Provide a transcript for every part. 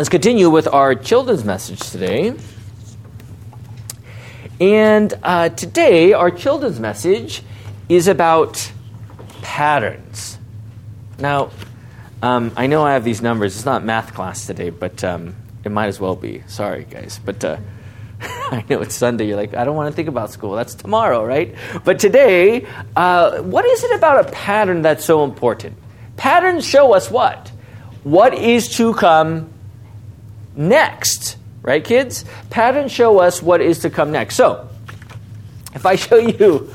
Let's continue with our children's message today. And uh, today, our children's message is about patterns. Now, um, I know I have these numbers. It's not math class today, but um, it might as well be. Sorry, guys. But uh, I know it's Sunday. You're like, I don't want to think about school. That's tomorrow, right? But today, uh, what is it about a pattern that's so important? Patterns show us what? What is to come next, right, kids? Patterns show us what is to come next. So, if I show you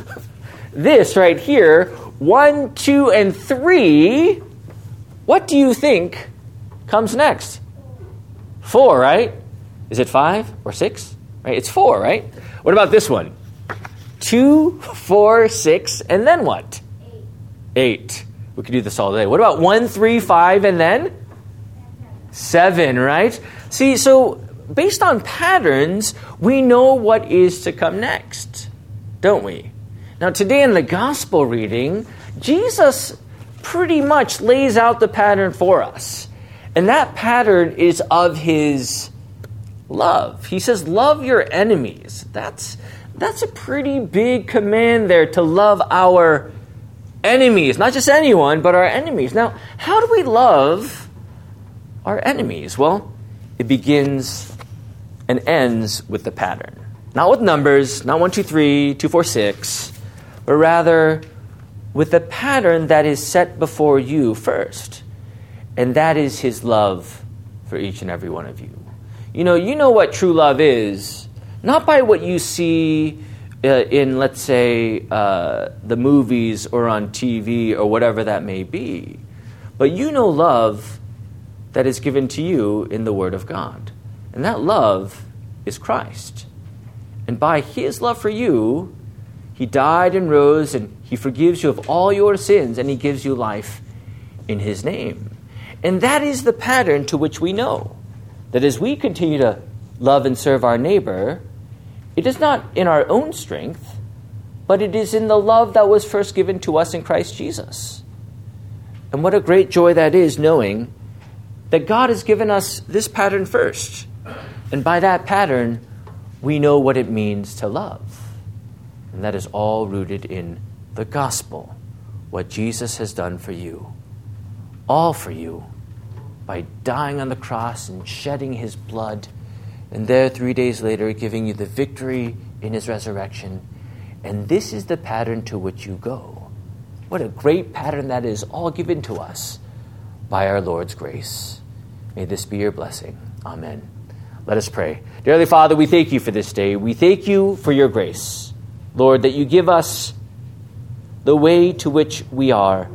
this right here, one, two, and three, what do you think comes next? Four, right? Is it five or six? Right? It's four, right? What about this one? Two, four, six, and then what? Eight. We could do this all day. What about one, three, five, and then? Seven, right? See, so based on patterns, we know what is to come next, don't we? Now, today in the gospel reading, Jesus pretty much lays out the pattern for us. And that pattern is of his love. He says, Love your enemies. That's, that's a pretty big command there to love our enemies. Not just anyone, but our enemies. Now, how do we love our enemies? Well, it begins and ends with the pattern. Not with numbers, not one, two, three, two, four, six, but rather with the pattern that is set before you first. And that is his love for each and every one of you. You know, you know what true love is, not by what you see uh, in, let's say, uh, the movies or on TV or whatever that may be, but you know love that is given to you in the Word of God. And that love is Christ. And by his love for you, he died and rose, and he forgives you of all your sins, and he gives you life in his name. And that is the pattern to which we know that as we continue to love and serve our neighbor, it is not in our own strength, but it is in the love that was first given to us in Christ Jesus. And what a great joy that is knowing that God has given us this pattern first. And by that pattern, we know what it means to love. And that is all rooted in the gospel, what Jesus has done for you. All for you by dying on the cross and shedding his blood, and there three days later giving you the victory in his resurrection. And this is the pattern to which you go. What a great pattern that is, all given to us by our Lord's grace. May this be your blessing. Amen. Let us pray. Dearly Father, we thank you for this day. We thank you for your grace. Lord, that you give us the way to which we are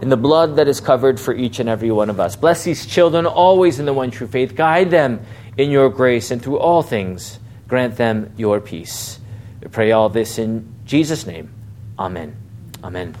in the blood that is covered for each and every one of us. Bless these children always in the one true faith. Guide them in your grace and through all things grant them your peace. We pray all this in Jesus' name. Amen. Amen.